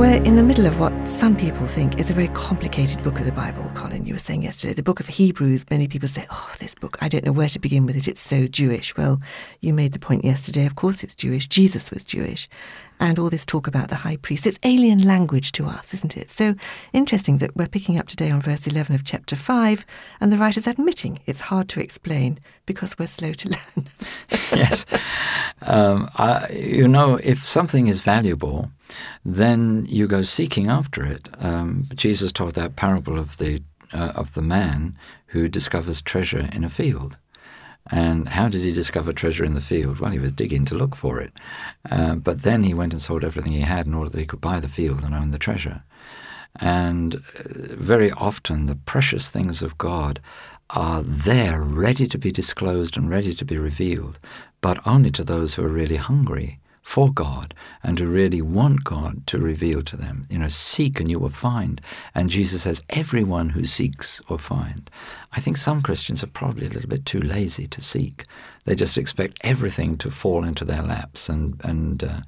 We're in the middle of what some people think is a very complicated book of the Bible, Colin. You were saying yesterday, the book of Hebrews. Many people say, oh, this book, I don't know where to begin with it. It's so Jewish. Well, you made the point yesterday. Of course, it's Jewish. Jesus was Jewish. And all this talk about the high priest, it's alien language to us, isn't it? So interesting that we're picking up today on verse 11 of chapter 5, and the writer's admitting it's hard to explain because we're slow to learn. yes. Um, I, you know, if something is valuable, then you go seeking after it. Um, Jesus told that parable of the uh, of the man who discovers treasure in a field. And how did he discover treasure in the field? Well, he was digging to look for it. Uh, but then he went and sold everything he had in order that he could buy the field and own the treasure. And uh, very often, the precious things of God are there, ready to be disclosed and ready to be revealed, but only to those who are really hungry for God and to really want God to reveal to them. You know, seek and you will find. And Jesus says, everyone who seeks will find. I think some Christians are probably a little bit too lazy to seek. They just expect everything to fall into their laps and, and uh,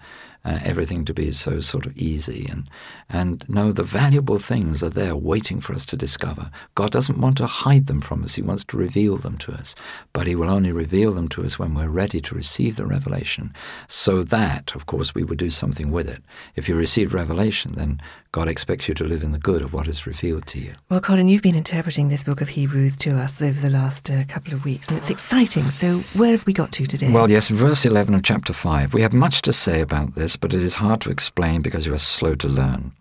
uh, everything to be so sort of easy. And, and no, the valuable things are there waiting for us to discover. God doesn't want to hide them from us, He wants to reveal them to us. But He will only reveal them to us when we're ready to receive the revelation, so that, of course, we would do something with it. If you receive revelation, then God expects you to live in the good of what is revealed to you. Well, Colin, you've been interpreting this book of Hebrews to us over the last uh, couple of weeks, and it's exciting. So, where have we got to today? Well, yes, verse 11 of chapter 5. We have much to say about this, but it is hard to explain because you are slow to learn.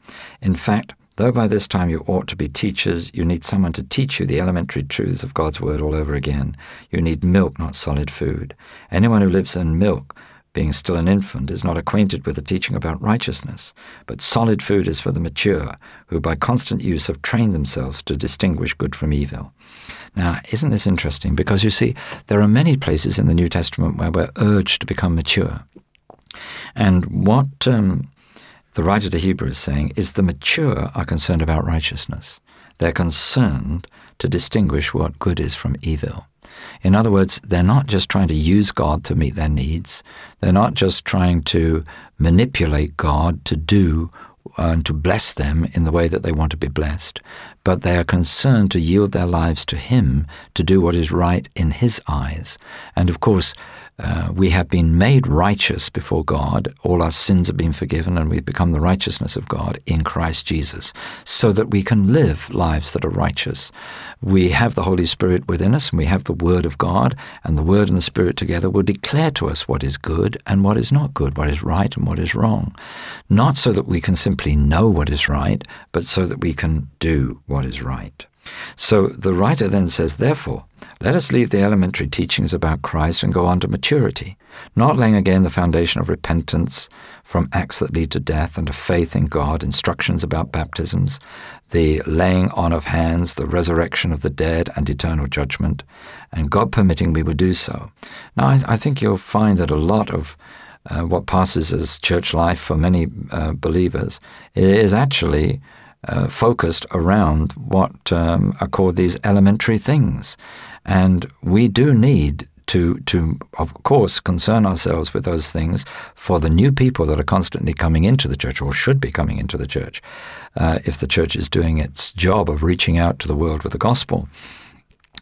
In fact, Though by this time you ought to be teachers, you need someone to teach you the elementary truths of God's Word all over again. You need milk, not solid food. Anyone who lives on milk being still an infant, is not acquainted with the teaching about righteousness, but solid food is for the mature, who by constant use have trained themselves to distinguish good from evil. Now, isn't this interesting? Because you see, there are many places in the New Testament where we're urged to become mature. And what um, the writer to Hebrews is saying is the mature are concerned about righteousness. They're concerned to distinguish what good is from evil. In other words, they're not just trying to use God to meet their needs. They're not just trying to manipulate God to do uh, and to bless them in the way that they want to be blessed, but they are concerned to yield their lives to Him to do what is right in His eyes. And of course, uh, we have been made righteous before God. All our sins have been forgiven, and we've become the righteousness of God in Christ Jesus, so that we can live lives that are righteous. We have the Holy Spirit within us, and we have the Word of God, and the Word and the Spirit together will declare to us what is good and what is not good, what is right and what is wrong. Not so that we can simply know what is right, but so that we can do what is right. So the writer then says, Therefore, let us leave the elementary teachings about Christ and go on to maturity, not laying again the foundation of repentance from acts that lead to death and of faith in God, instructions about baptisms, the laying on of hands, the resurrection of the dead, and eternal judgment, and God permitting we would do so. Now, I, I think you'll find that a lot of uh, what passes as church life for many uh, believers is actually uh, focused around what um, are called these elementary things. And we do need to, to, of course, concern ourselves with those things for the new people that are constantly coming into the church or should be coming into the church, uh, if the church is doing its job of reaching out to the world with the gospel.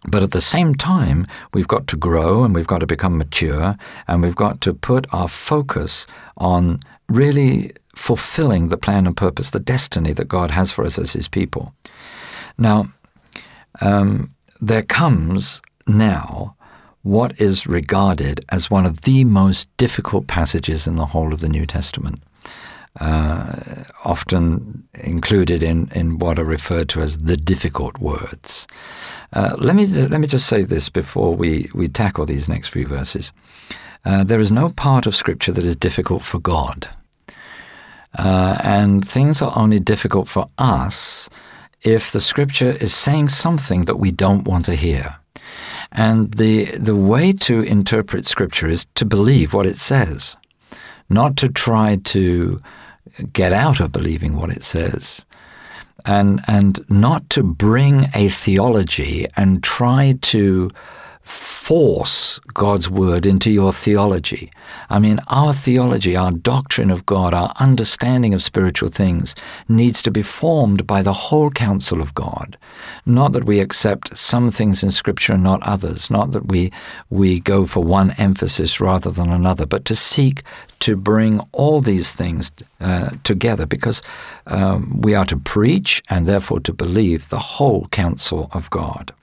But at the same time, we've got to grow and we've got to become mature and we've got to put our focus on really fulfilling the plan and purpose, the destiny that God has for us as His people. Now, um, there comes now what is regarded as one of the most difficult passages in the whole of the New Testament. Uh, often included in, in what are referred to as the difficult words. Uh, let me let me just say this before we, we tackle these next few verses. Uh, there is no part of Scripture that is difficult for God. Uh, and things are only difficult for us if the scripture is saying something that we don't want to hear. And the, the way to interpret scripture is to believe what it says, not to try to get out of believing what it says. and and not to bring a theology and try to force God's word into your theology. I mean, our theology, our doctrine of God, our understanding of spiritual things needs to be formed by the whole counsel of God. Not that we accept some things in Scripture and not others, not that we, we go for one emphasis rather than another, but to seek to bring all these things uh, together because um, we are to preach and therefore to believe the whole counsel of God.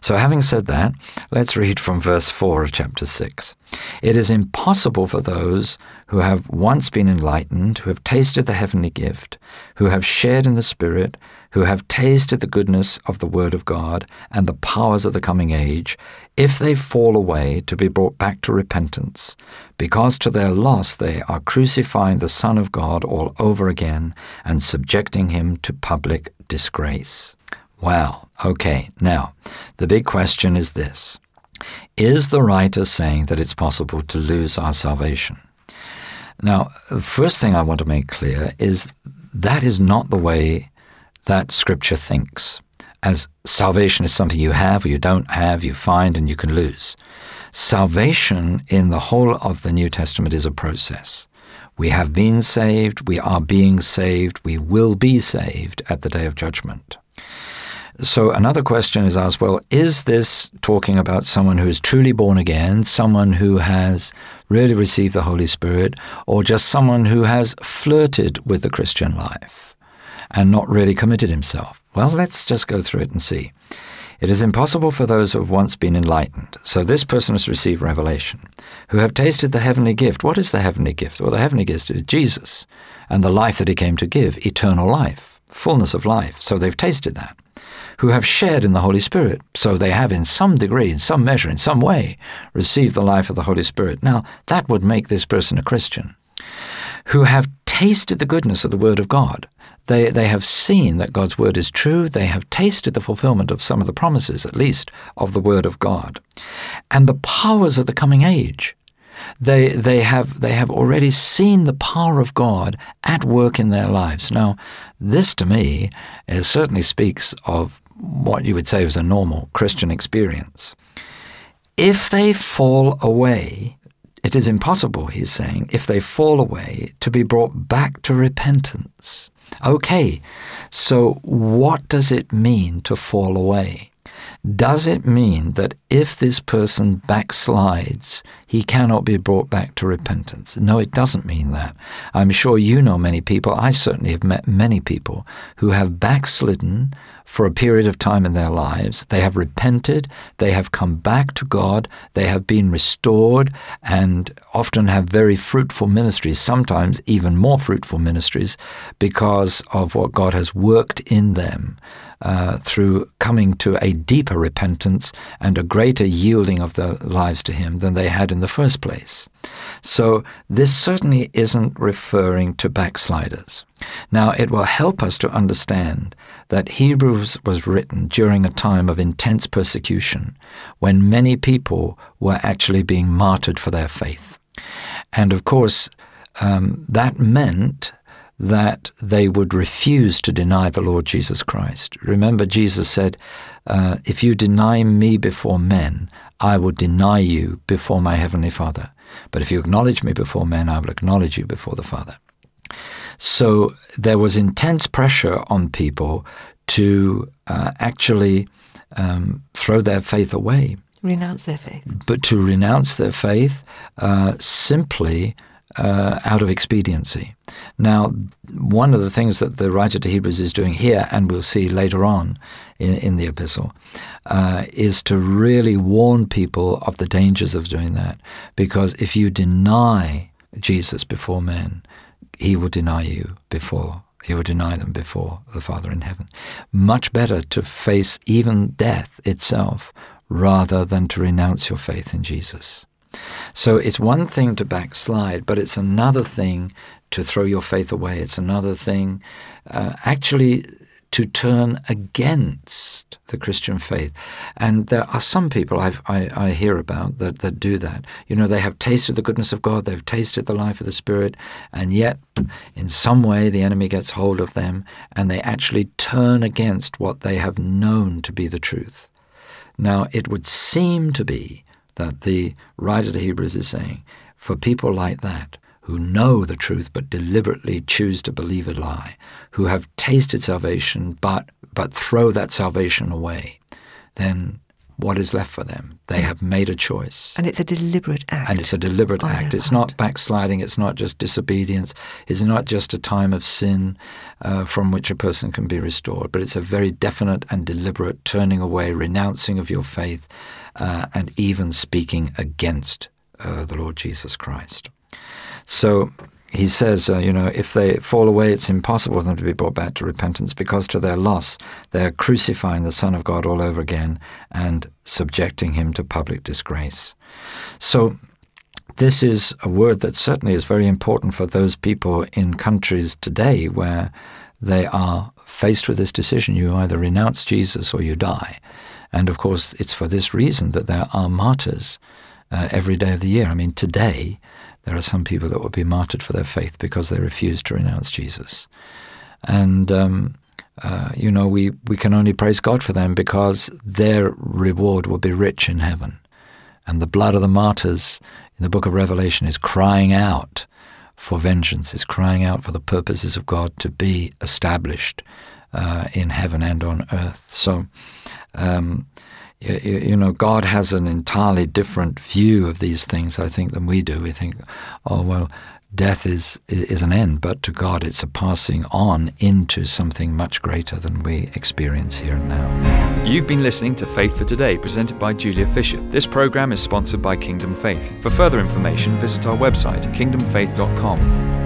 So, having said that, let's read from verse 4 of chapter 6. It is impossible for those who have once been enlightened, who have tasted the heavenly gift, who have shared in the Spirit, who have tasted the goodness of the Word of God and the powers of the coming age, if they fall away, to be brought back to repentance, because to their loss they are crucifying the Son of God all over again and subjecting him to public disgrace. Well, okay, now, the big question is this Is the writer saying that it's possible to lose our salvation? Now, the first thing I want to make clear is that is not the way that Scripture thinks, as salvation is something you have or you don't have, you find and you can lose. Salvation in the whole of the New Testament is a process. We have been saved, we are being saved, we will be saved at the day of judgment. So another question is asked well, is this talking about someone who is truly born again, someone who has really received the Holy Spirit, or just someone who has flirted with the Christian life and not really committed himself? Well, let's just go through it and see. It is impossible for those who have once been enlightened. So this person has received revelation, who have tasted the heavenly gift. What is the heavenly gift? Well, the heavenly gift is Jesus and the life that he came to give, eternal life, fullness of life. So they've tasted that who have shared in the Holy Spirit. So they have, in some degree, in some measure, in some way, received the life of the Holy Spirit. Now, that would make this person a Christian. Who have tasted the goodness of the Word of God. They, they have seen that God's Word is true. They have tasted the fulfillment of some of the promises, at least, of the Word of God. And the powers of the coming age. They, they, have, they have already seen the power of God at work in their lives. Now, this to me certainly speaks of what you would say was a normal Christian experience. If they fall away, it is impossible, he's saying, if they fall away, to be brought back to repentance. Okay, so what does it mean to fall away? Does it mean that if this person backslides, he cannot be brought back to repentance? No, it doesn't mean that. I'm sure you know many people, I certainly have met many people who have backslidden for a period of time in their lives. They have repented, they have come back to God, they have been restored, and often have very fruitful ministries, sometimes even more fruitful ministries, because of what God has worked in them uh, through coming to a deeper repentance and a greater yielding of their lives to Him than they had in the first place. So, this certainly isn't referring to backsliders. Now, it will help us to understand that Hebrews was written during a time of intense persecution when many people were actually being martyred for their faith. And of course, um, that meant that they would refuse to deny the Lord Jesus Christ. Remember, Jesus said, uh, If you deny me before men, I will deny you before my heavenly Father. But if you acknowledge me before men, I will acknowledge you before the Father. So there was intense pressure on people to uh, actually um, throw their faith away. Renounce their faith. But to renounce their faith uh, simply uh, out of expediency. Now, one of the things that the writer to Hebrews is doing here, and we'll see later on in, in the epistle, uh, is to really warn people of the dangers of doing that. Because if you deny Jesus before men, he will deny you before he will deny them before the Father in heaven. Much better to face even death itself rather than to renounce your faith in Jesus. So it's one thing to backslide, but it's another thing to throw your faith away. It's another thing, uh, actually, to turn against the Christian faith. And there are some people I've, i I, hear about that, that do that. You know, they have tasted the goodness of God, they've tasted the life of the Spirit, and yet in some way the enemy gets hold of them and they actually turn against what they have known to be the truth. Now, it would seem to be that the writer to Hebrews is saying, for people like that, who know the truth but deliberately choose to believe a lie, who have tasted salvation but but throw that salvation away, then what is left for them? They have made a choice. And it's a deliberate act. And it's a deliberate act. It's part. not backsliding. It's not just disobedience. It's not just a time of sin uh, from which a person can be restored, but it's a very definite and deliberate turning away, renouncing of your faith, uh, and even speaking against uh, the Lord Jesus Christ. So he says, uh, you know, if they fall away, it's impossible for them to be brought back to repentance because to their loss, they're crucifying the Son of God all over again and subjecting him to public disgrace. So, this is a word that certainly is very important for those people in countries today where they are faced with this decision. You either renounce Jesus or you die. And of course, it's for this reason that there are martyrs uh, every day of the year. I mean, today, there are some people that will be martyred for their faith because they refuse to renounce Jesus. And, um, uh, you know, we, we can only praise God for them because their reward will be rich in heaven. And the blood of the martyrs in the book of Revelation is crying out for vengeance, is crying out for the purposes of God to be established uh, in heaven and on earth. So, um, you, you, know, God has an entirely different view of these things, I think, than we do. We think, oh, well, death is, is an end, but to God it's a passing on into something much greater than we experience here and now. You've been listening to Faith for Today, presented by Julia Fisher. This program is sponsored by Kingdom Faith. For further information, visit our website, kingdomfaith.com.